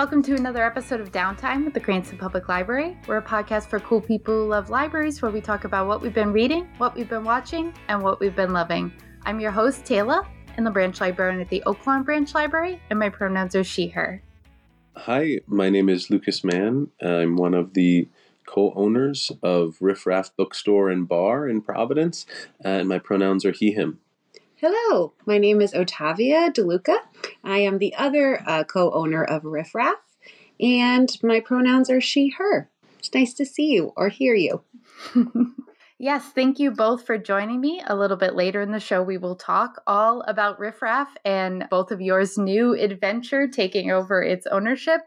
welcome to another episode of Downtime with the Cranston Public Library. We're a podcast for cool people who love libraries where we talk about what we've been reading, what we've been watching, and what we've been loving. I'm your host, Tayla, and the branch librarian at the Oaklawn Branch Library, and my pronouns are she, her. Hi, my name is Lucas Mann. I'm one of the co owners of Riff Raff Bookstore and Bar in Providence, and my pronouns are he, him. Hello, my name is Ottavia DeLuca. I am the other uh, co owner of Riff Raff, and my pronouns are she, her. It's nice to see you or hear you. yes, thank you both for joining me. A little bit later in the show, we will talk all about Riff Raff and both of yours' new adventure taking over its ownership.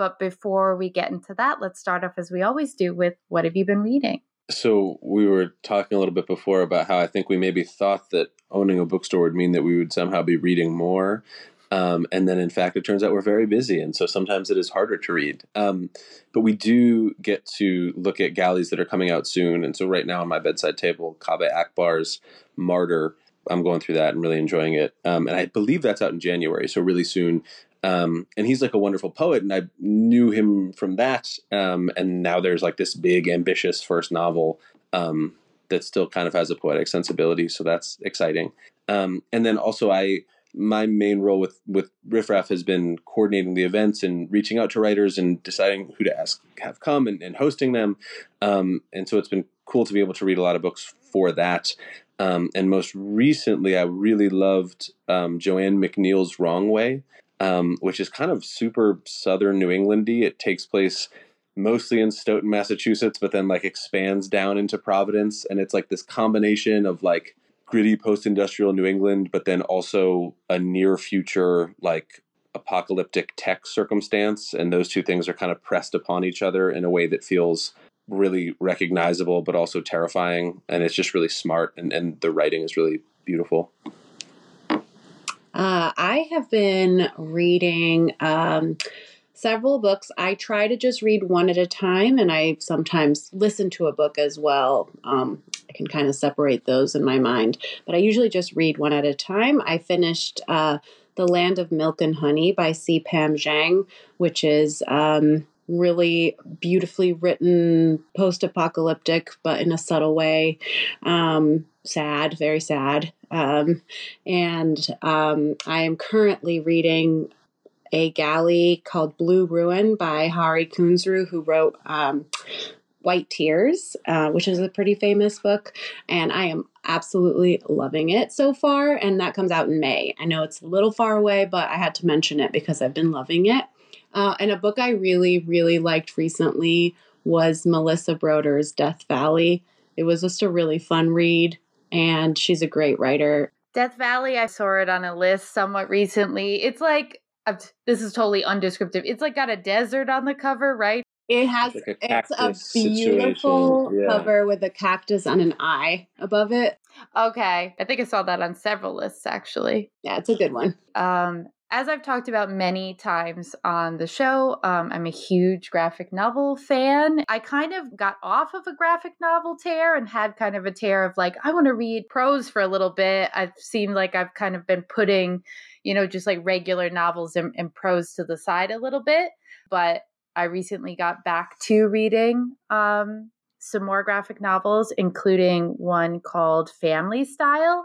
But before we get into that, let's start off as we always do with what have you been reading? So we were talking a little bit before about how I think we maybe thought that owning a bookstore would mean that we would somehow be reading more. Um, and then, in fact, it turns out we're very busy, and so sometimes it is harder to read. Um, but we do get to look at galleys that are coming out soon. And so, right now on my bedside table, Kaveh Akbar's Martyr. I'm going through that and really enjoying it. Um, and I believe that's out in January, so really soon. Um, and he's like a wonderful poet, and I knew him from that. Um, and now there's like this big, ambitious first novel um, that still kind of has a poetic sensibility, so that's exciting. Um, and then also, I my main role with with Riff Raff has been coordinating the events and reaching out to writers and deciding who to ask have come and, and hosting them. Um, and so it's been cool to be able to read a lot of books for that. Um, and most recently, I really loved Joanne McNeil's Wrong Way um, which is kind of super southern New Englandy. It takes place mostly in Stoughton, Massachusetts, but then like expands down into Providence, and it's like this combination of like gritty post-industrial New England, but then also a near future like apocalyptic tech circumstance, and those two things are kind of pressed upon each other in a way that feels really recognizable but also terrifying. And it's just really smart. And, and the writing is really beautiful uh, I have been reading um, several books. I try to just read one at a time, and I sometimes listen to a book as well. Um, I can kind of separate those in my mind, but I usually just read one at a time. I finished uh, The Land of Milk and Honey by C. Pam Zhang, which is. Um, really beautifully written, post apocalyptic, but in a subtle way. Um, sad, very sad. Um, and um, I am currently reading a galley called Blue Ruin by Hari Kunzru, who wrote um, White Tears, uh, which is a pretty famous book. And I am absolutely loving it so far. And that comes out in May. I know it's a little far away, but I had to mention it because I've been loving it. Uh, and a book I really, really liked recently was Melissa Broder's Death Valley. It was just a really fun read and she's a great writer. Death Valley, I saw it on a list somewhat recently. It's like this is totally undescriptive. It's like got a desert on the cover, right? It has like a it's a beautiful yeah. cover with a cactus and an eye above it. Okay. I think I saw that on several lists actually. Yeah, it's a good one. Um as I've talked about many times on the show, um, I'm a huge graphic novel fan. I kind of got off of a graphic novel tear and had kind of a tear of like, I want to read prose for a little bit. I've seen like I've kind of been putting, you know, just like regular novels and, and prose to the side a little bit. But I recently got back to reading um, some more graphic novels, including one called Family Style.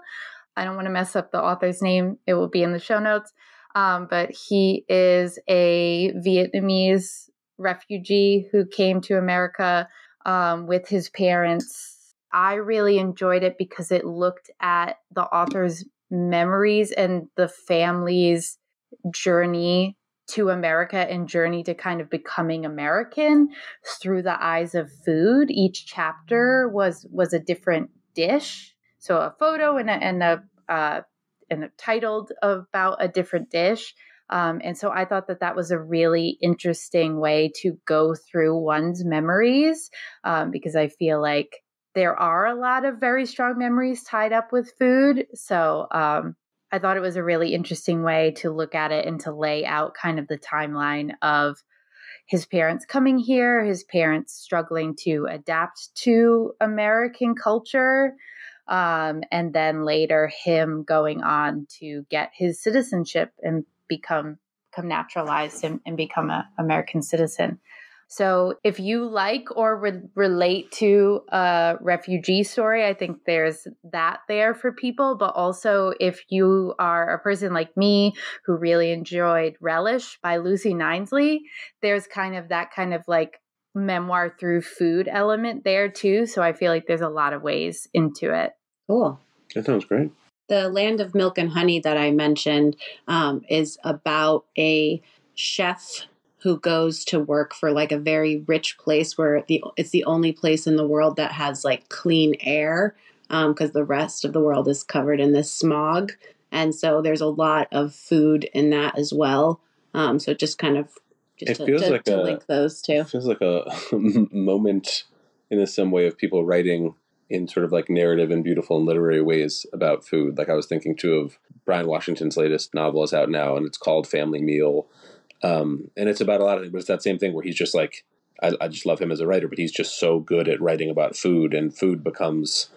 I don't want to mess up the author's name, it will be in the show notes. Um, but he is a Vietnamese refugee who came to America um, with his parents. I really enjoyed it because it looked at the author's memories and the family's journey to America and journey to kind of becoming American through the eyes of food. Each chapter was was a different dish, so a photo and a, and a uh, and titled about a different dish. Um, and so I thought that that was a really interesting way to go through one's memories um, because I feel like there are a lot of very strong memories tied up with food. So um, I thought it was a really interesting way to look at it and to lay out kind of the timeline of his parents coming here, his parents struggling to adapt to American culture, um, and then later him going on to get his citizenship and become become naturalized and, and become an American citizen. So if you like or re- relate to a refugee story, I think there's that there for people. But also, if you are a person like me who really enjoyed Relish by Lucy Knisley, there's kind of that kind of like memoir through food element there too. So I feel like there's a lot of ways into it. Cool. That sounds great. The Land of Milk and Honey that I mentioned um, is about a chef who goes to work for like a very rich place where the it's the only place in the world that has like clean air because um, the rest of the world is covered in this smog and so there's a lot of food in that as well um, so just kind of just It to, feels to- like to a- link those two It feels like a moment in some way of people writing in sort of like narrative and beautiful and literary ways about food. Like I was thinking too of Bryan Washington's latest novel is out now and it's called Family Meal. Um, and it's about a lot of things, but it's that same thing where he's just like, I, I just love him as a writer, but he's just so good at writing about food and food becomes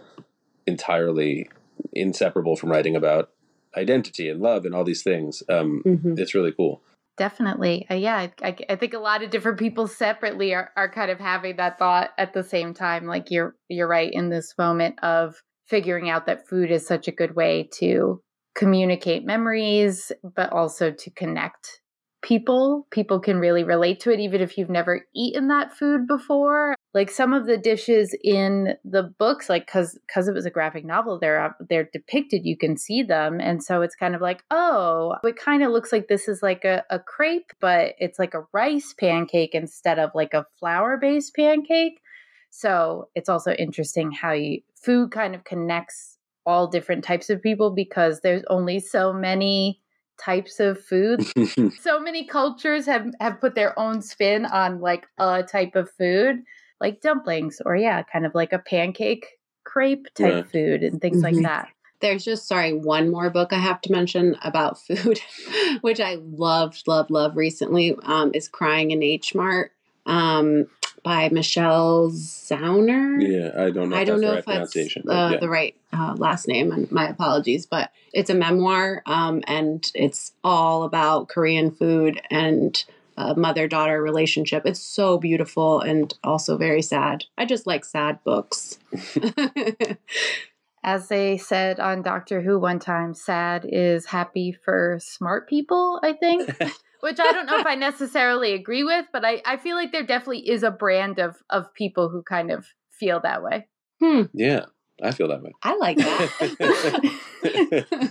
entirely inseparable from writing about identity and love and all these things. Um, Mhm. It's really cool. Definitely. Uh, yeah, I, I, think a lot of different people separately are, are kind of having that thought at the same time. Like you're you're right in this moment of figuring out that food is such a good way to communicate memories, but also to connect people. People can really relate to it even if you've never eaten that food before. Like some of the dishes in the books, like because because it was a graphic novel, they're they're depicted. You can see them, and so it's kind of like, oh, it kind of looks like this is like a, a crepe, but it's like a rice pancake instead of like a flour based pancake. So it's also interesting how you food kind of connects all different types of people because there's only so many types of food so many cultures have have put their own spin on like a type of food like dumplings or yeah kind of like a pancake crepe type Right. food and things Mhm. like that There's just, sorry, one more book I have to mention about food, which I loved, loved, loved recently um, is Crying in H Mart um, by Michelle Zauner. yeah, I don't know. I don't that's know the right if that's pronunciation. uh, yeah. the right uh, last name, and my apologies, but it's a memoir, um, and it's all about Korean food and uh, mother daughter relationship. It's so beautiful and also very sad. I just like sad books. as they said on doctor who one time sad is happy for smart people i think which i don't know if i necessarily agree with but I, I feel like there definitely is a brand of of people who kind of feel that way yeah, I feel that way. I like that.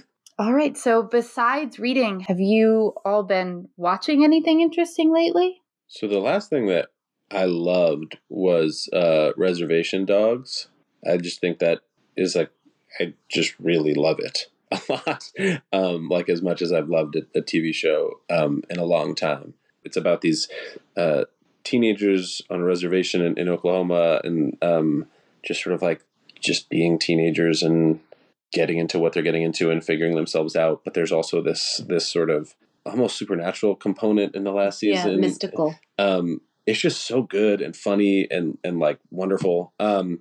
all right so besides reading have you all been watching anything interesting lately So the last thing that I loved was uh, Reservation Dogs. I just think that is like I just really love it a lot. Um, like as much as I've loved a, a TV show um, in a long time. It's about these uh, teenagers on a reservation in, in Oklahoma and um, just sort of like just being teenagers and getting into what they're getting into and figuring themselves out. But there's also this this sort of almost supernatural component in the last season. yeah, mystical. um it's just so good and funny and and like wonderful um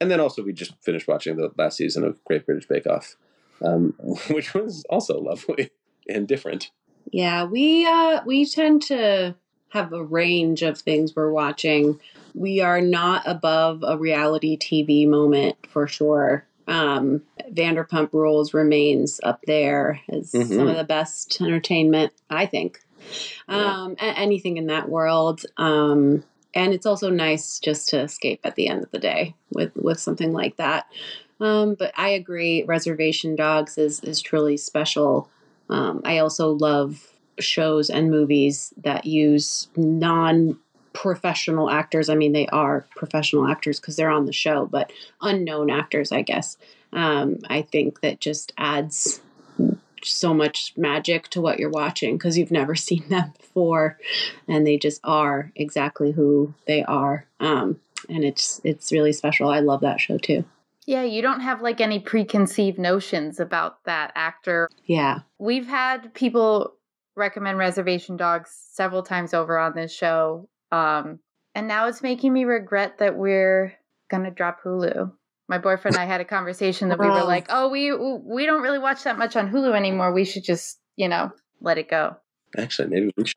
and then also we just finished watching the last season of great british bake off um which was also lovely and different Yeah, we uh we tend to have a range of things we're watching. We are not above a reality TV moment for sure. Um Vanderpump Rules remains up there as some Mhm. of the best entertainment, I think. Yeah. Um a- anything in that world. Um and it's also nice just to escape at the end of the day with with something like that. Um, but I agree, Reservation Dogs is is truly special. Um, I also love shows and movies that use non professional actors. I mean, they are professional actors because they're on the show, but unknown actors, I guess. Um, I think that just adds so much magic to what you're watching because you've never seen them before, and they just are exactly who they are. Um, and it's it's really special. I love that show too. yeah you don't have like any preconceived notions about that actor Yeah. We've had people recommend Reservation Dogs several times over on this show. Um, and now it's making me regret that we're going to drop Hulu. My boyfriend and I had a conversation that we were Oh. like, "Oh, we we don't really watch that much on Hulu anymore. We should just, you know, let it go." Actually, maybe we should.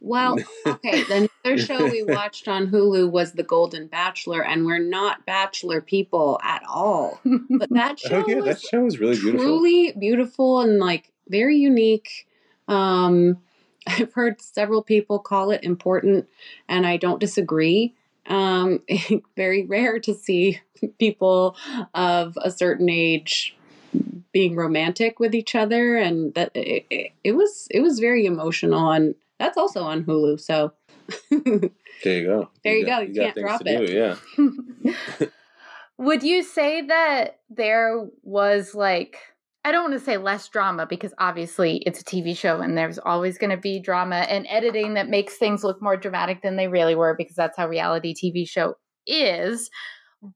Well, okay. The other show we watched on Hulu was The Golden Bachelor, and we're not Bachelor people at all. But that show Oh yeah, was that show was really beautiful. truly beautiful and like very unique. Um, I've heard several people call it important, and I don't disagree. Um, very rare to see people of a certain age being romantic with each other, and that it, it, it was it was very emotional, and that's also on Hulu. So There you go. There you got- go. You got can't drop to it. do, Yeah. Would you say that there was like I don't want to say less drama because obviously it's a TV show and there's always going to be drama and editing that makes things look more dramatic than they really were because that's how reality TV show is.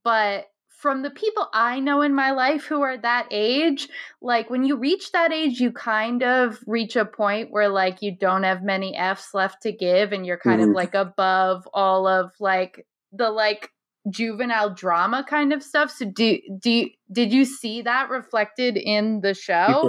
But from the people I know in my life who are that age, like when you reach that age, you kind of reach a point where like you don't have many F's left to give and you're kind of Mhm. like above all of like the like juvenile drama kind of stuff. So do do did you see that reflected in the show?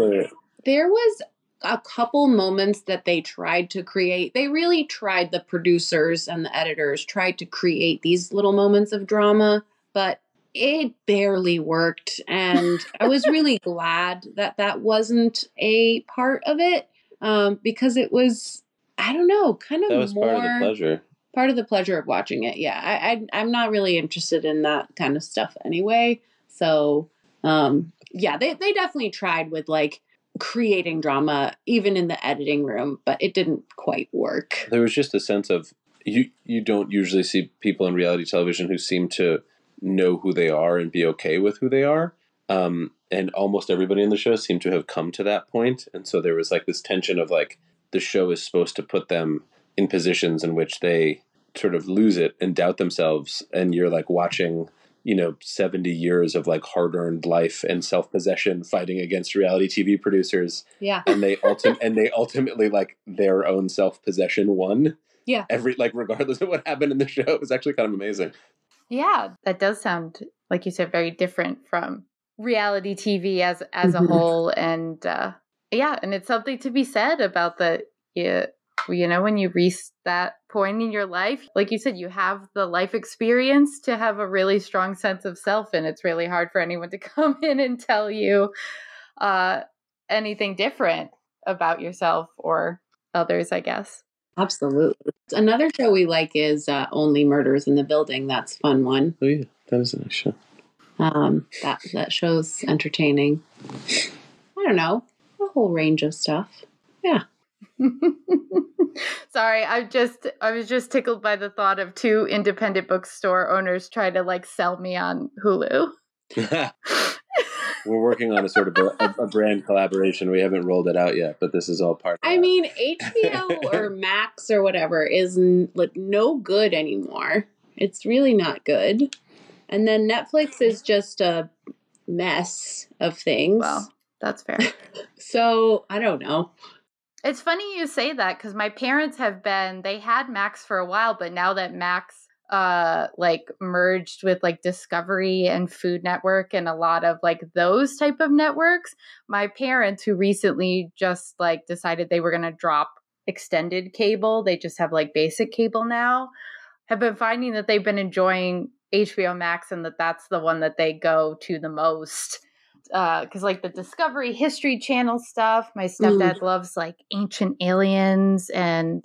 There was a couple moments that they tried to create. They really tried, the producers and the editors tried to create these little moments of drama, but it barely worked. And I was really glad that that wasn't a part of it um, because it was, I don't know, kind of that was more part of the pleasure. Part of the pleasure of watching it. Yeah, I, I I'm not really interested in that kind of stuff anyway. So, um, yeah, they they definitely tried with like creating drama even in the editing room, but it didn't quite work. There was just a sense of you. You don't usually see people in reality television who seem to know who they are and be okay with who they are. Um, and almost everybody in the show seemed to have come to that point, and so there was like this tension of like the show is supposed to put them in positions in which they sort of lose it and doubt themselves, and you're like watching you know 70 years of like hard-earned life and self-possession fighting against reality tv producers. Yeah, and they ultim- and they ultimately like their own self-possession won. Yeah. every like regardless of what happened in the show it was actually kind of amazing. Yeah, that does sound like you said very different from reality TV as as a whole, and uh, yeah, and it's something to be said about the you, you know when you reach that point in your life, like you said, you have the life experience to have a really strong sense of self, and it's really hard for anyone to come in and tell you uh, anything different about yourself or others. I guess. absolutely. Another show we like is uh, Only Murders in the Building. That's a fun one. oh yeah that is a nice show Um, that that show's entertaining. I don't know a whole range of stuff. Yeah. Sorry, I just I was just tickled by the thought of two independent bookstore owners trying to like sell me on Hulu. we're working on a sort of a, a brand collaboration we haven't rolled it out yet but this is all part of I that. mean, HBO or Max or whatever is n- like no good anymore. It's really not good. And then Netflix is just a mess of things. well, that's fair. So I don't know. It's funny you say that because my parents have been they had Max for a while, but now that Max uh like merged with like Discovery and Food Network and a lot of like those type of networks, my parents who recently just like decided they were gonna drop extended cable, they just have like basic cable now, have been finding that they've been enjoying HBO Max and that that's the one that they go to the most Uh, because like the Discovery History Channel stuff, my stepdad mm. loves like ancient aliens and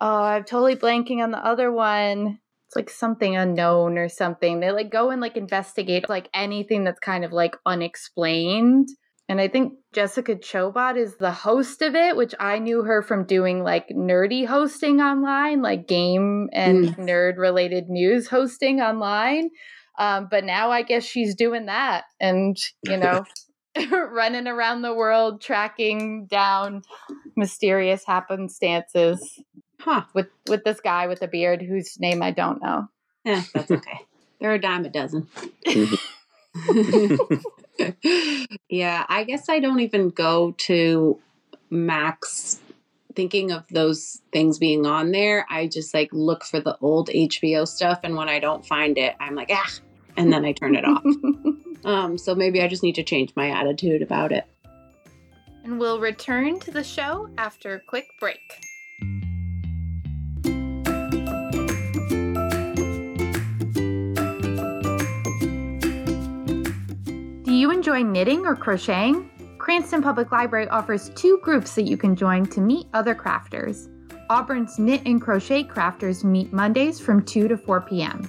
oh, I'm totally blanking on the other one. It's like something unknown or something. They like go and like investigate like anything that's kind of like unexplained. And I think Jessica Chobot is the host of it, which I knew her from doing like nerdy hosting online, like game and mm. nerd related news hosting online. Um, but now I guess she's doing that and, you know, running around the world tracking down mysterious happenstances Huh. with with this guy with a beard whose name I don't know. Yeah, that's okay. They're a dime a dozen. yeah, I guess I don't even go to Max thinking of those things being on there. I just like look for the old HBO stuff, and when I don't find it, I'm like, ah, and then I turn it off. Um, so maybe I just need to change my attitude about it. And we'll return to the show after a quick break. Do you enjoy knitting or crocheting? Cranston Public Library offers two groups that you can join to meet other crafters. Auburn's Knit and Crochet Crafters meet Mondays from 2 to 4 p.m.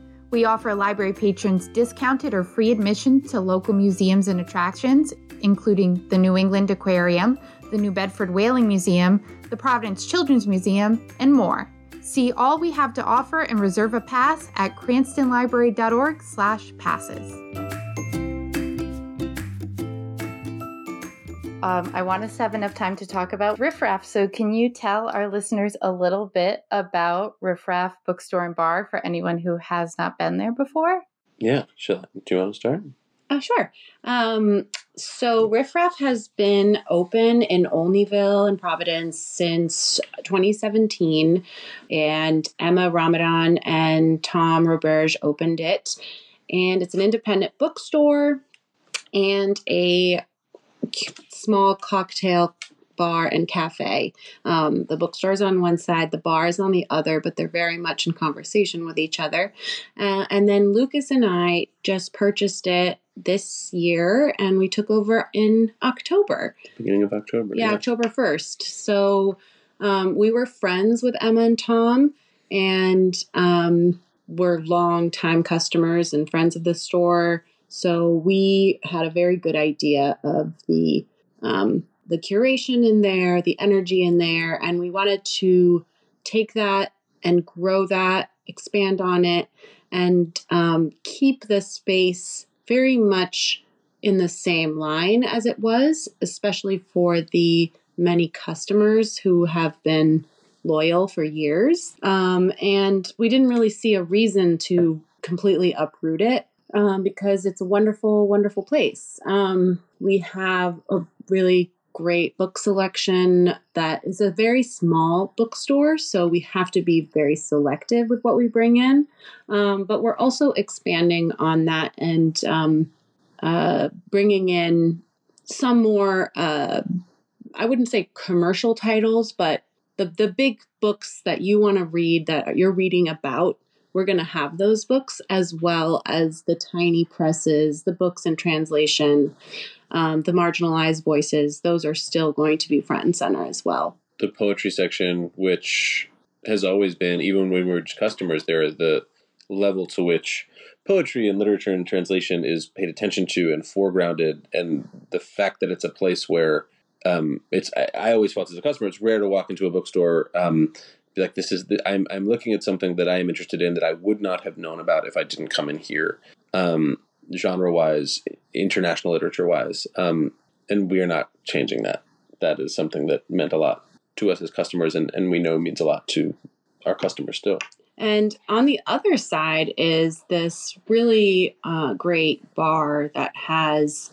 We offer library patrons discounted or free admission to local museums and attractions, including the New England Aquarium, the New Bedford Whaling Museum, the Providence Children's Museum, and more. See all we have to offer and reserve a pass at cranstonlibrary.org/passes. Um, I want us to have enough time to talk about Riffraff. So, can you tell our listeners a little bit about Riffraff Bookstore and Bar for anyone who has not been there before? Yeah, sure. Do you want to start? Uh, sure. Um, so Riffraff has been open in Olneyville and Providence since 2017, and Emma Ramadan and Tom Roberge opened it. And it's an independent bookstore and a small cocktail bar and cafe. Um, the bookstore is on one side, the bar is on the other, but they're very much in conversation with each other. Uh, and then Lucas and I just purchased it this year and we took over in October. Beginning of October. Yeah, October 1st. So um, we were friends with Emma and Tom and um, we're long time customers and friends of the store. So we had a very good idea of the um, the curation in there, the energy in there, and we wanted to take that and grow that, expand on it, and um, keep the space very much in the same line as it was, especially for the many customers who have been loyal for years. Um, and we didn't really see a reason to completely uproot it um, because it's a wonderful, wonderful place. Um, we have a really great book selection that is a very small bookstore, so we have to be very selective with what we bring in. Um, but we're also expanding on that and um, uh, bringing in some more, uh, I wouldn't say commercial titles, but the, the big books that you want to read that you're reading about we're going to have those books as well as the tiny presses, the books in translation, um, the marginalized voices. Those are still going to be front and center as well. The poetry section, which has always been, even when we were customers, there the level to which poetry and literature and translation is paid attention to and foregrounded, and the fact that it's a place where um, it's I, I, always felt as a customer it's rare to walk into a bookstore um, be like this is the, I'm I'm looking at something that I am interested in that I would not have known about if I didn't come in here, um, genre wise, international literature wise, um, and we are not changing that. That is something that meant a lot to us as customers, and and we know means a lot to our customers still. And on the other side is this really uh, great bar that has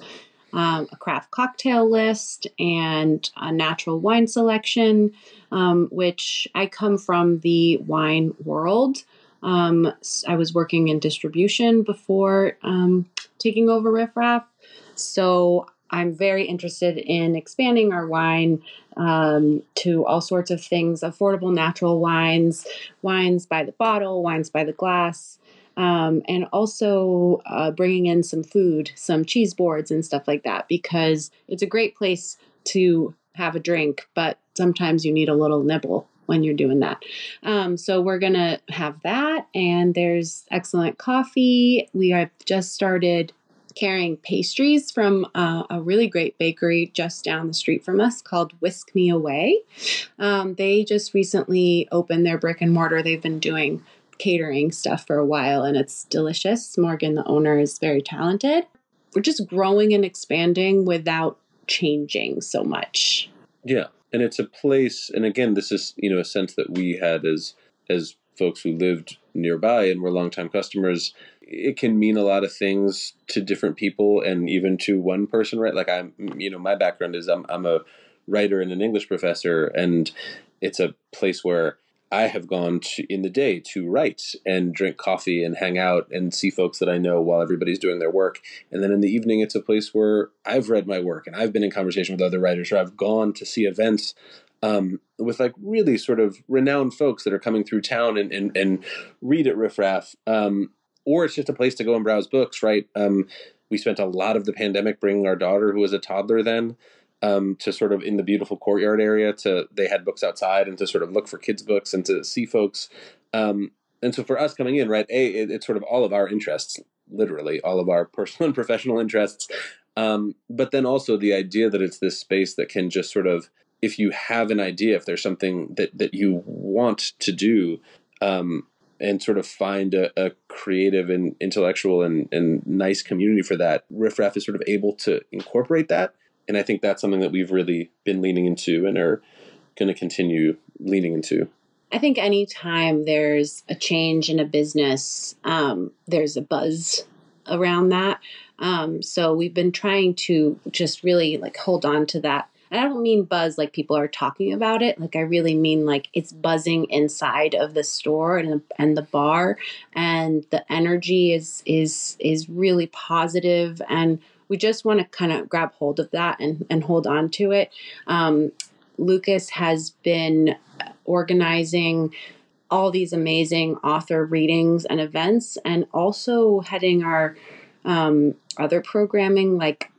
um, a craft cocktail list and a natural wine selection, um, which I come from the wine world. Um, I was working in distribution before um, taking over Riff Raff. So I'm very interested in expanding our wine um, to all sorts of things affordable natural wines, wines by the bottle, wines by the glass um, and also uh, bringing in some food, some cheese boards and stuff like that, because it's a great place to have a drink, but sometimes you need a little nibble when you're doing that. Um, so we're gonna have that, and there's excellent coffee. We have just started carrying pastries from uh, a really great bakery just down the street from us called Whisk Me Away. Um, they just recently opened their brick and mortar. They've been doing catering stuff for a while and it's delicious. Morgan, the owner, is very talented. We're just growing and expanding without changing so much. Yeah. And it's a place and again this is, you know, a sense that we had as as folks who lived nearby and were longtime customers. it can mean a lot of things to different people and even to one person, right? Like I'm, you know, my background is I'm, I'm a writer and an English professor, and it's a place where I have gone to in the day to write and drink coffee and hang out and see folks that I know while everybody's doing their work. And then in the evening, it's a place where I've read my work and I've been in conversation with other writers, or I've gone to see events um, with like really sort of renowned folks that are coming through town and, and, and read at Riff Raff. Um, or it's just a place to go and browse books, right? Um, we spent a lot of the pandemic bringing our daughter, who was a toddler then, um, to sort of in the beautiful courtyard area. To they had books outside and to sort of look for kids' books and to see folks. Um, and so for us coming in, right, a it, it's sort of all of our interests, literally all of our personal and professional interests. Um, but then also the idea that it's this space that can just sort of, if you have an idea, if there's something that that you want to do, um, and sort of find a, a, creative and intellectual and, and nice community for that, Riff Raff is sort of able to incorporate that and I think that's something that we've really been leaning into and are going to continue leaning into. I think anytime there's a change in a business, um, there's a buzz around that. Um, so we've been trying to just really like hold on to that. And I don't mean buzz like people are talking about it. Like I really mean like it's buzzing inside of the store and and the bar, and the energy is is is really positive and we just want to kind of grab hold of that and, and hold on to it. Um, Lucas has been organizing all these amazing author readings and events, and also heading our um, other programming like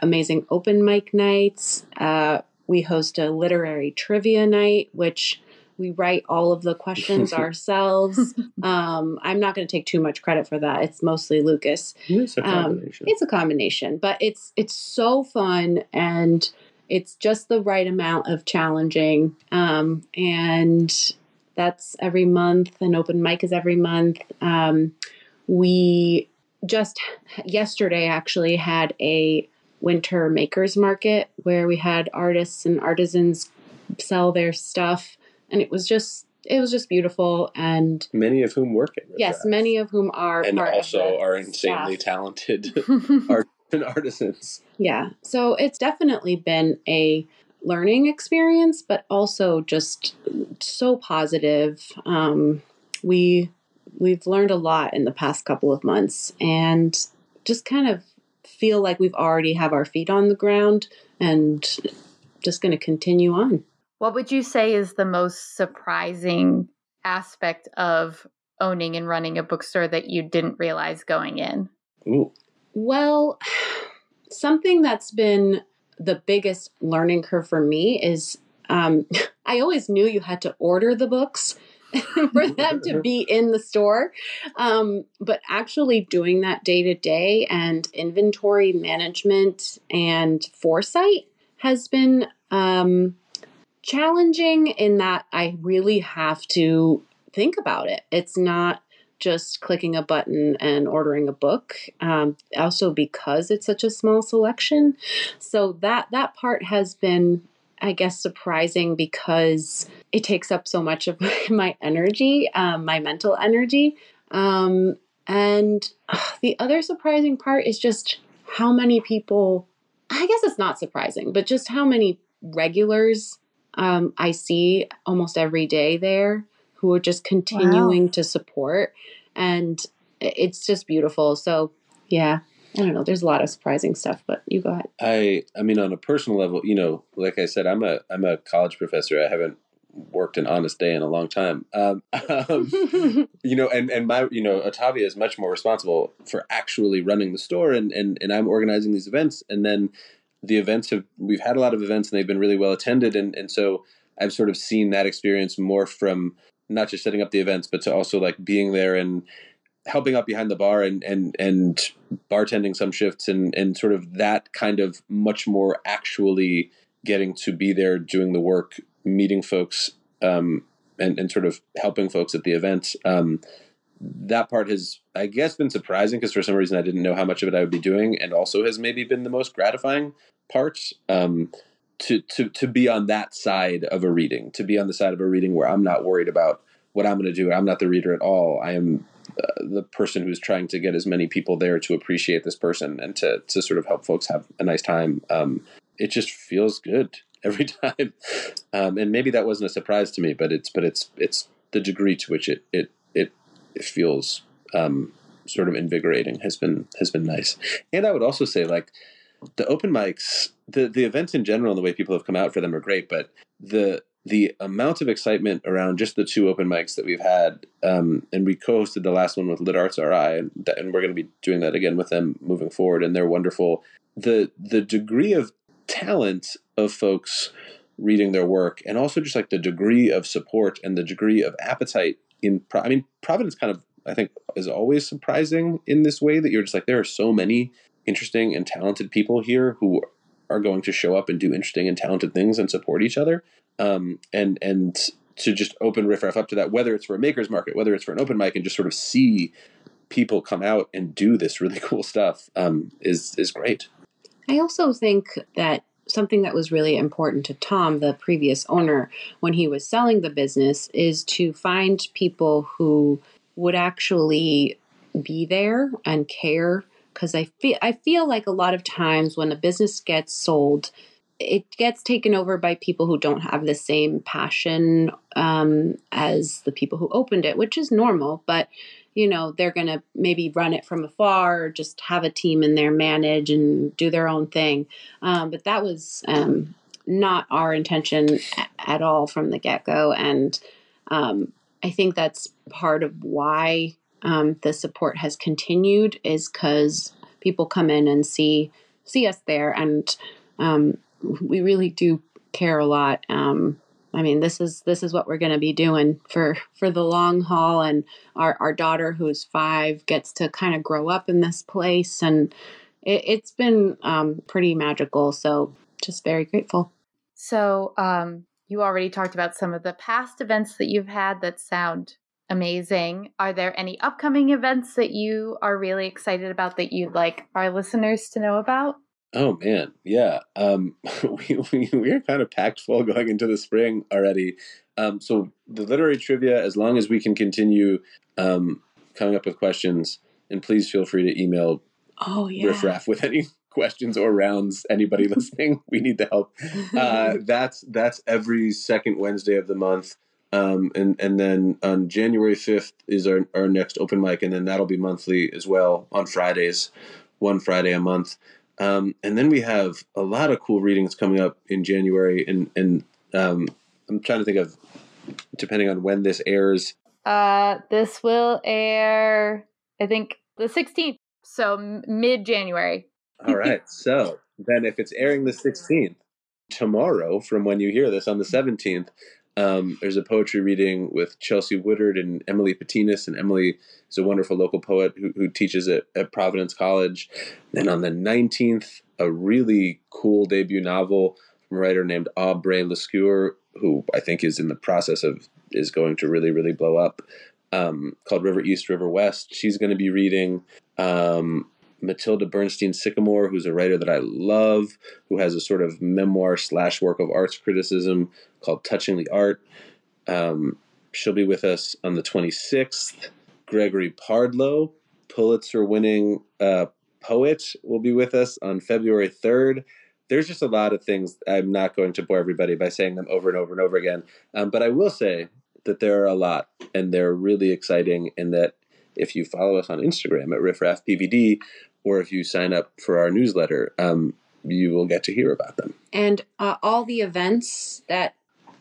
amazing open mic nights. Uh, we host a literary trivia night, which we write all of the questions ourselves. Um, I'm not going to take too much credit for that. It's mostly Lucas. It's a um, combination. Um, it's a combination, but it's it's so fun and it's just the right amount of challenging. Um, and that's every month. An open mic is every month. Um, we just yesterday actually had a winter makers market where we had artists and artisans sell their stuff and it was just it was just beautiful and many of whom work at yes many of whom are and also are insanely staff. talented art and artisans. Yeah so it's definitely been a learning experience but also just so positive. Um, we we've learned a lot in the past couple of months and just kind of feel like we've already have our feet on the ground and just going to continue on what would you say is the most surprising aspect of owning and running a bookstore that you didn't realize going in? Ooh. Well, something that's been the biggest learning curve for me is um, I always knew you had to order the books for them to be in the store. Um, but actually doing that day to day and inventory management and foresight has been um, challenging in that I really have to think about it. It's not just clicking a button and ordering a book. Um, also, because it's such a small selection, so that that part has been, I guess, surprising because it takes up so much of my energy, um, my mental energy. Um, and uh, the other surprising part is just how many people. I guess it's not surprising, but just how many regulars um, I see almost every day there who are just continuing wow. to support. And it's just beautiful. So, yeah, I don't know. There's a lot of surprising stuff, but you go ahead. I, I mean, on a personal level, you know, like I said, I'm a, I'm a college professor. I haven't worked an honest day in a long time. Um, um, you know, and, and my, you know, Ottavia is much more responsible for actually running the store and, and, and I'm organizing these events. And then the events have we've had a lot of events and they've been really well attended. And and so I've sort of seen that experience more from not just setting up the events but to also like being there and helping out behind the bar and and and bartending some shifts and and sort of that kind of much more actually getting to be there doing the work meeting folks um, and and sort of helping folks at the event um, that part has, I guess, been surprising because for some reason I didn't know how much of it I would be doing, and also has maybe been the most gratifying part. Um, to to to be on that side of a reading, to be on the side of a reading where I'm not worried about what I'm going to do. I'm not the reader at all. I am uh, the person who's trying to get as many people there to appreciate this person and to to sort of help folks have a nice time. Um, it just feels good every time, um, and maybe that wasn't a surprise to me, but it's but it's it's the degree to which it it feels um, sort of invigorating has been has been nice. And I would also say like the open mics, the the events in general, and the way people have come out for them are great, but the the amount of excitement around just the two open mics that we've had, um, and we co-hosted the last one with Lit Arts RI, and, and we're going to be doing that again with them moving forward, and they're wonderful. The the degree of talent of folks reading their work, and also just like the degree of support and the degree of appetite in. I mean, Providence kind of I think is always surprising in this way that you're just like there are so many interesting and talented people here who are going to show up and do interesting and talented things and support each other. Um, and and to just open riffraff up to that, whether it's for a maker's market, whether it's for an open mic, and just sort of see people come out and do this really cool stuff um, is is great. I also think that something that was really important to Tom, the previous owner, when he was selling the business, is to find people who would actually be there and care because I feel I feel like a lot of times when a business gets sold, it gets taken over by people who don't have the same passion um, as the people who opened it, which is normal. But you know they're going to maybe run it from afar or just have a team in there manage and do their own thing. Um, but that was um, not our intention at all from the get go, and um, I think that's part of why um, the support has continued is because people come in and see see us there, and um, we really do care a lot. Um, I mean, this is this is what we're going to be doing for for the long haul, and our our daughter, who's five, gets to kind of grow up in this place, and it, has been um, pretty magical. So, just very grateful. So, um, you already talked about some of the past events that you've had that sound amazing. Are there any upcoming events that you are really excited about that you'd like our listeners to know about? Oh man, yeah. Um, we, we we are kind of packed full going into the spring already. Um, so the literary trivia, as long as we can continue um, coming up with questions, and please feel free to email oh yeah riffraff with any questions or rounds. Anybody listening, we need the help. Uh, that's that's every second Wednesday of the month. Um, and and then on January fifth is our, our next open mic, and then that'll be monthly as well on Fridays, one Friday a month. Um, and then we have a lot of cool readings coming up in January, and and um, I'm trying to think of depending on when this airs. Uh, this will air, I think, the 16th, so mid January. All right, so then if it's airing the 16th, tomorrow from when you hear this on the 17th, um, there's a poetry reading with Chelsea Woodard and Emily Patinas, and Emily is a wonderful local poet who, who teaches at, at Providence College. Then on the 19th, a really cool debut novel from a writer named Aube Rey Lescure, who I think is in the process of is going to really really blow up. Um, called River East, River West. She's going to be reading. Um, Mattilda Bernstein Sycamore, who's a writer that I love, who has a sort of memoir slash work of arts criticism called Touching the Art. Um, she'll be with us on the 26th. Gregory Pardlo, Pulitzer winning uh, poet, will be with us on February 3rd. There's just a lot of things. I'm not going to bore everybody by saying them over and over and over again. Um, but I will say that there are a lot, and they're really exciting, and that if you follow us on Instagram at riffraffpvd, or if you sign up for our newsletter, um, you will get to hear about them. And uh, all the events that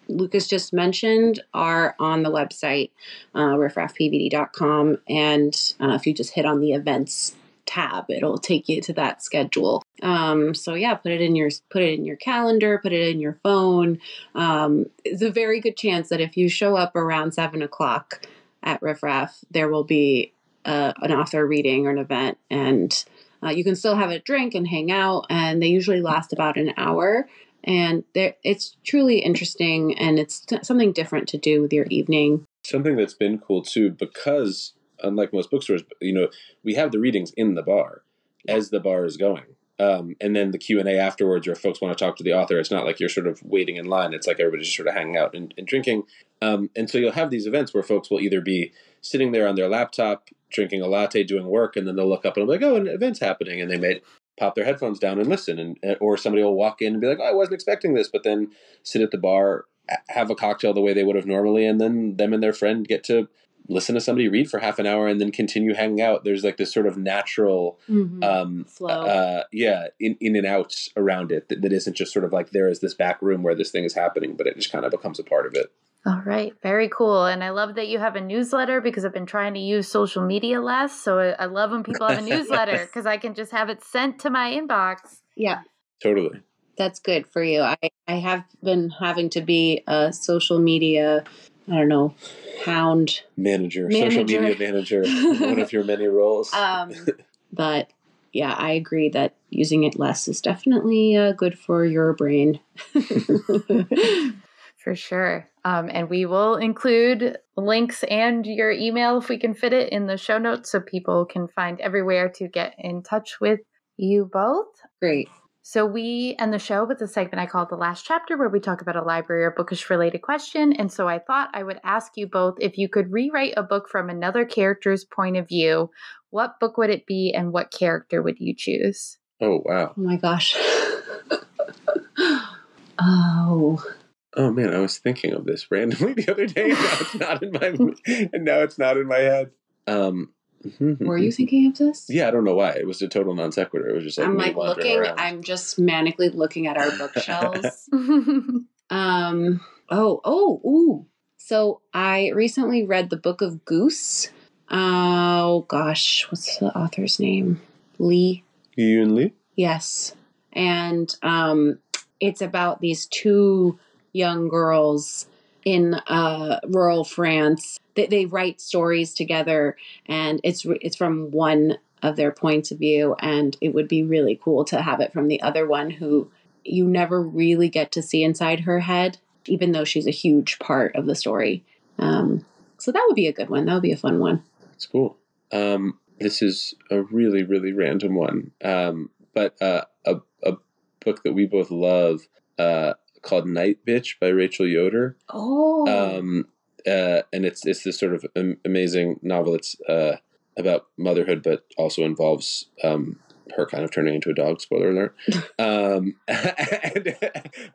Lucas just mentioned are on the website, uh, riffraffpvd.com. And uh, if you just hit on the events tab, it'll take you to that schedule. Um, so yeah, put it in your put it in your calendar, put it in your phone. Um, it's a very good chance that if you show up around seven o'clock at Riffraff, there will be uh, an author reading or an event, and uh, you can still have a drink and hang out. And they usually last about an hour, and it's truly interesting, and it's t- something different to do with your evening. Something that's been cool too, because unlike most bookstores, you know, we have the readings in the bar as the bar is going. Um, and then the Q and A afterwards, or if folks want to talk to the author, it's not like you're sort of waiting in line. It's like everybody's just sort of hanging out and, and drinking. Um, and so you'll have these events where folks will either be sitting there on their laptop drinking a latte, doing work, and then they'll look up and be like, "Oh, an event's happening," and they may pop their headphones down and listen, and or somebody will walk in and be like, "Oh, I wasn't expecting this," but then sit at the bar, have a cocktail the way they would have normally, and then them and their friend get to listen to somebody read for half an hour and then continue hanging out. There's like this sort of natural Mhm. um, Flow. uh, yeah, in, in and out around it that, that isn't just sort of like there is this back room where this thing is happening, but it just kind of becomes a part of it. All right, very cool. And I love that you have a newsletter because I've been trying to use social media less. So I I love when people have a newsletter because I can just have it sent to my inbox. yeah. Totally. That's good for you. I, I have been having to be a social media, I don't know, hound. Manager, social Manager. media manager, one of your many roles. Um, but yeah, I agree that using it less is definitely uh, good for your brain. For sure. Um, and we will include links and your email if we can fit it in the show notes so people can find everywhere to get in touch with you both. Great. So we end the show with a segment I call the last chapter where we talk about a library or bookish related question. And so I thought I would ask you both if you could rewrite a book from another character's point of view, what book would it be and what character would you choose? oh wow. Oh my gosh. oh, Oh man, I was thinking of this randomly the other day. And now it's not in my and now it's not in my head. Um, were you thinking of this? Yeah, I don't know why. It was a total non sequitur. It was just like I'm me like wandering looking, around. I'm just manically looking at our bookshelves. Um. Oh. Oh. Ooh. So I recently read the Book of Goose. Oh gosh, what's the author's name? Li. Yiyun Li? Yes, and um, it's about these two young girls in uh, rural France. They, they write stories together, and it's it's from one of their points of view, and it would be really cool to have it from the other one who you never really get to see inside her head, even though she's a huge part of the story. Um, so that would be a good one. That would be a fun one. It's cool. Um, this is a really, really random one. Um, but uh, a, a book that we both love uh, called Nightbitch by Rachel Yoder. Oh, Um, uh, and it's it's this sort of amazing novel. It's uh, about motherhood, but also involves um, her kind of turning into a dog. Spoiler alert. um, and,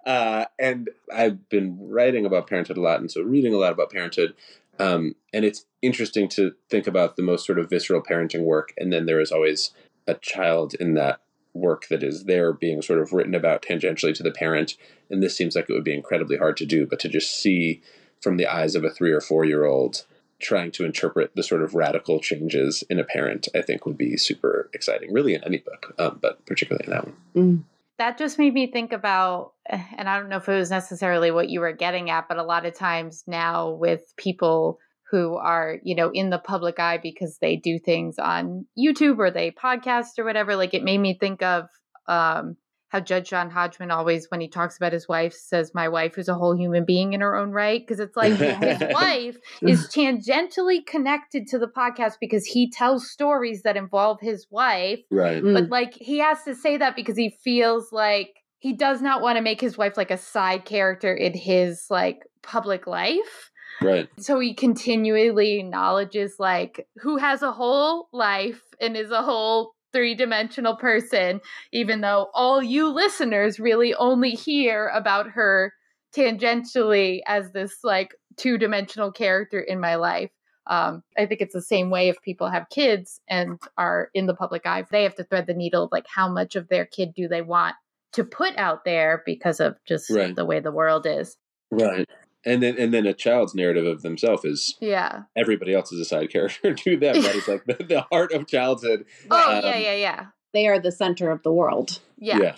uh, and I've been writing about parenthood a lot, and so reading a lot about parenthood. Um, and it's interesting to think about the most sort of visceral parenting work, and then there is always a child in that work that is there being sort of written about tangentially to the parent. And this seems like it would be incredibly hard to do, but to just see from the eyes of a three or four year old trying to interpret the sort of radical changes in a parent, I think would be super exciting, really in any book, um, but particularly in that one. Mm. that just made me think about and i don't know if it was necessarily what you were getting at but a lot of times now with people who are you know in the public eye because they do things on youtube or they podcast or whatever like it made me think of um how judge john hodgman always when he talks about his wife says my wife is a whole human being in her own right because it's like his wife is tangentially connected to the podcast because he tells stories that involve his wife Right. Mm. but like he has to say that because he feels like he does not want to make his wife like a side character in his like public life Right. so he continually acknowledges like who has a whole life and is a whole three-dimensional person even though all you listeners really only hear about her tangentially as this like two-dimensional character in my life um, I think it's the same way if people have kids and are in the public eye. They have to thread the needle of like how much of their kid do they want to put out there because of just Right. the way the world is. Right. And then and then a child's narrative of themselves is Yeah. everybody else is a side character to them. It's like the, the heart of childhood. Oh, Um, yeah, yeah, yeah. they are the center of the world. Yeah. yeah.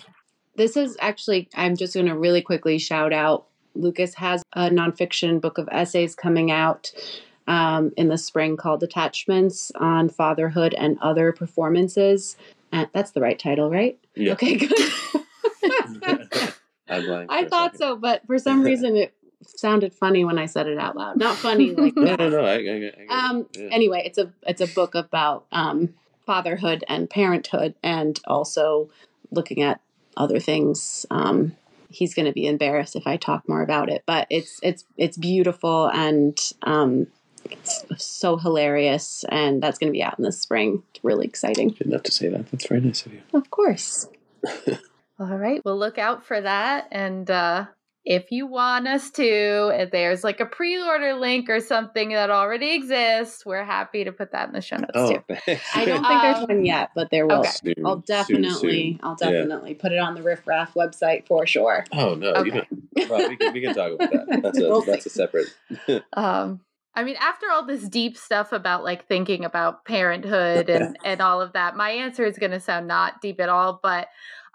This is actually, I'm just going to really quickly shout out Lucas has a nonfiction book of essays coming out um, in the spring called Attachments on Fatherhood and Other Performances. Uh, that's the right title, right? Yeah. Okay, good. I'm lying for thought second. so, but for some reason it sounded funny when I said it out loud. Not funny like No, that. no, no. I, I, I, get. Um, Yeah. anyway, it's a it's a book about um, fatherhood and parenthood, and also looking at other things. Um, he's going to be embarrassed if I talk more about it, but it's it's it's beautiful, and um, it's so hilarious, and that's going to be out in the spring. It's really exciting. Good enough to say that. That's very nice of you. Of course. All right, we'll look out for that. And uh, if you want us to, if there's like a pre order link or something that already exists, we're happy to put that in the show notes Oh, too. I don't think there's Um, one yet, but there will. okay. Soon, I'll definitely, soon. I'll Yeah. definitely put it on the Riffraff website for sure. Oh no, Okay. don't. Well, we can, we can talk about that. That's a We'll that's a separate. Um, I mean, after all this deep stuff about like thinking about parenthood and and all of that, my answer is going to sound not deep at all. But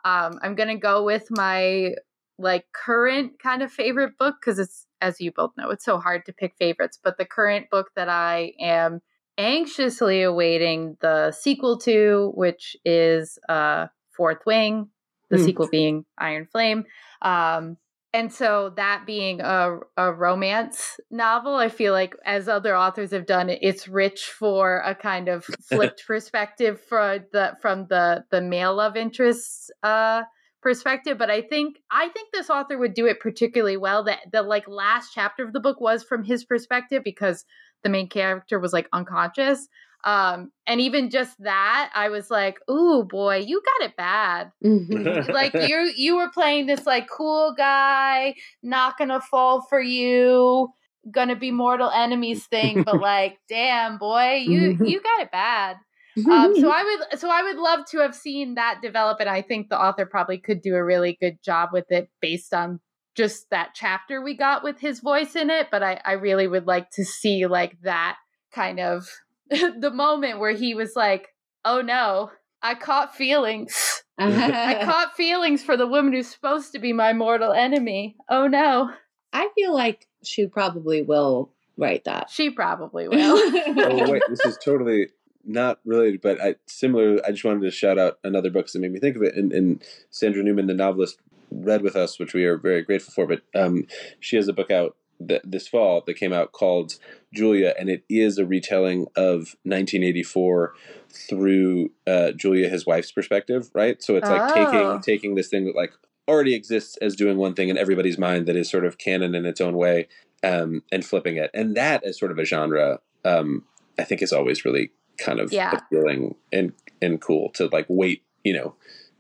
um, I'm going to go with my like current kind of favorite book because it's as you both know, it's so hard to pick favorites. But the current book that I am anxiously awaiting the sequel to, which is uh, Fourth Wing, the Hmm. sequel being Iron Flame. Um, and so that being a, a romance novel, I feel like as other authors have done, it's rich for a kind of flipped perspective for the from the the male love interests uh, perspective. But I think I think this author would do it particularly well. That the like last chapter of the book was from his perspective because the main character was like unconscious. Um, and even just that, I was like, "Ooh, boy, you got it bad." like you you were playing this like cool guy not gonna fall for you gonna be mortal enemies thing but like damn boy you you got it bad um, so i would so i would love to have seen that develop and i think the author probably could do a really good job with it based on just that chapter we got with his voice in it but i i really would like to see like that kind of the moment where he was like oh no i caught feelings I caught feelings for the woman who's supposed to be my mortal enemy. Oh no. I feel like she probably will write that. She probably will. oh wait, this is totally not related, but I similar. I just wanted to shout out another book that made me think of it. And, and Sandra Newman, the novelist, read with us, which we are very grateful for. But um, she has a book out th- this fall that came out called Julia, and it is a retelling of 1984 through uh, Julia, his wife's perspective. Right, so it's like Oh. taking taking this thing that like already exists as doing one thing in everybody's mind that is sort of canon in its own way, um, and flipping it, and that as sort of a genre, um, I think is always really kind of Yeah. appealing and and cool to like wait, you know,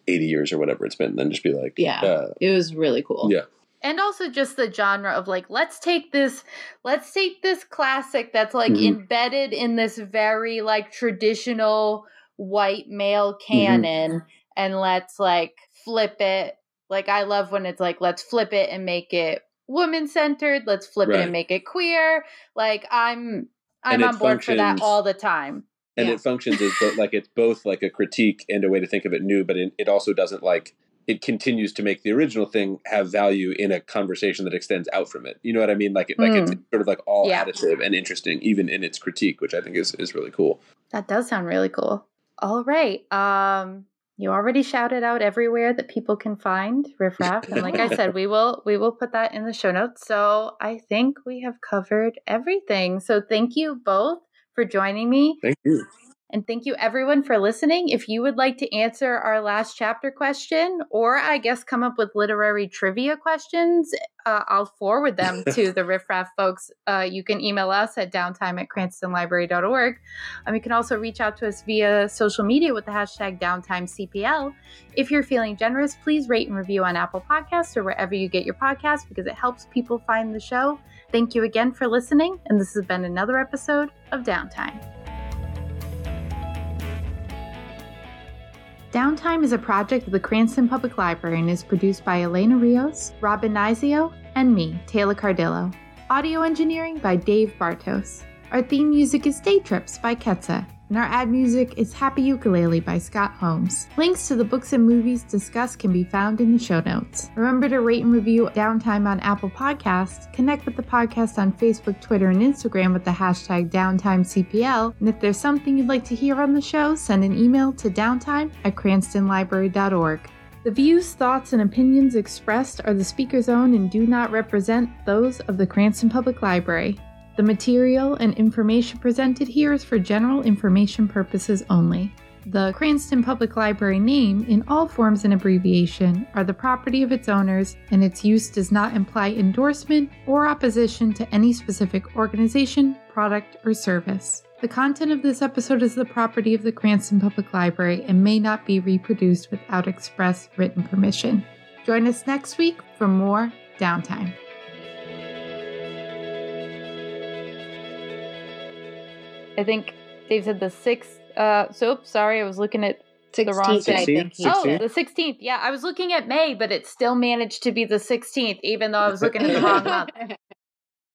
eighty years or whatever it's been, and then just be like, Yeah. uh, It was really cool. Yeah. and also just the genre of like let's take this let's take this classic that's like Mhm. embedded in this very like traditional white male canon and let's like flip it like i love when it's like let's flip it and make it woman centered let's flip it and make it queer like i'm i'm And on board for that all the time and Yeah. it functions as bo- like it's both like a critique and a way to think of it new, but it, it also doesn't like it continues to make the original thing have value in a conversation that extends out from it. You know what I mean? Like it, like it's sort of like all Yeah. additive and interesting, even in its critique, which I think is is really cool. That does sound really cool. All right. Um you already shouted out everywhere that people can find Riffraff. And like I said, we will we will put that in the show notes. So I think we have covered everything. So thank you both for joining me. Thank you. And thank you everyone for listening. If you would like to answer our last chapter question, or I guess come up with literary trivia questions, uh, I'll forward them to the riffraff folks. Uh, you can email us at downtime at cranstonlibrary.org. Um, you can also reach out to us via social media with the hashtag downtimecpl. If you're feeling generous, please rate and review on Apple Podcasts or wherever you get your podcasts because it helps people find the show. Thank you again for listening, and this has been another episode of Downtime. Downtime is a project of the Cranston Public Library and is produced by Elena Rios, Robin Nizio, and me, Tayla Cardillo. Audio engineering by Dave Bartos. Our theme music is Day Trips by Ketsa, and our ad music is Happy Ukulele by Scott Holmes. Links to the books and movies discussed can be found in the show notes. Remember to rate and review Downtime on Apple Podcasts, connect with the podcast on Facebook, Twitter, and Instagram with the hashtag DowntimeCPL, and if there's something you'd like to hear on the show, send an email to downtime at cranstonlibrary.org. The views, thoughts, and opinions expressed are the speaker's own and do not represent those of the Cranston Public Library. The material and information presented here is for general information purposes only. The Cranston Public Library name, in all forms and abbreviation, are the property of its owners, and its use does not imply endorsement or opposition to any specific organization, product, or service. The content of this episode is the property of the Cranston Public Library and may not be reproduced without express written permission. Join us next week for more downtime. I think Dave said the sixth. Uh, so sorry, I was looking at the wrong 16th, I think. 16th? Oh, the 16th. Yeah, I was looking at May, but it still managed to be the 16th, even though I was looking at the wrong month.